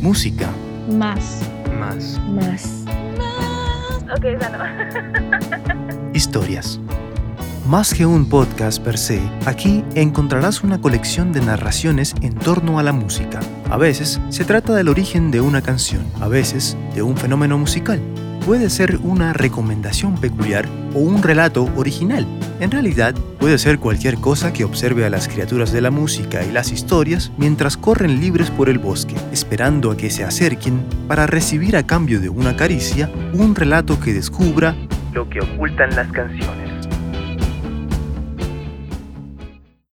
Música. Más. Más. Más. Ok, esa no. Historias. Más que un podcast per se, aquí encontrarás una colección de narraciones en torno a la música. A veces se trata del origen de una canción, a veces de un fenómeno musical. Puede ser una recomendación peculiar o un relato original. En realidad, puede ser cualquier cosa que observe a las criaturas de la música y las historias mientras corren libres por el bosque, esperando a que se acerquen para recibir a cambio de una caricia un relato que descubra lo que ocultan las canciones.